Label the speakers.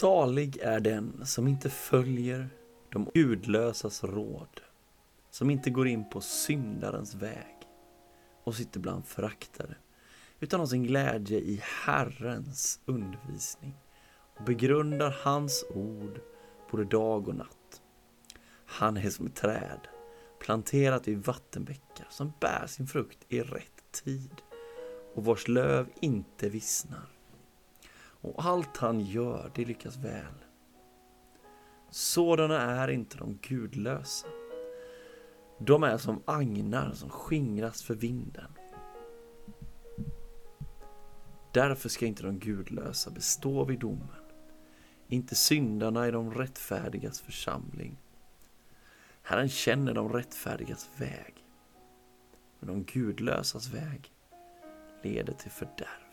Speaker 1: Salig är den som inte följer de gudlösas råd, som inte går in på syndarens väg och sitter bland föraktare, utan har sin glädje i Herrens undervisning och begrundar hans ord både dag och natt. Han är som ett träd planterat vid vattenbäckar som bär sin frukt i rätt tid och vars löv inte vissnar. Och allt han gör, det lyckas väl. Sådana är inte de gudlösa. De är som agnar som skingras för vinden. Därför ska inte de gudlösa bestå vid domen, inte syndarna i de rättfärdigas församling. Herren känner de rättfärdigas väg, men de gudlösas väg leder till fördärv.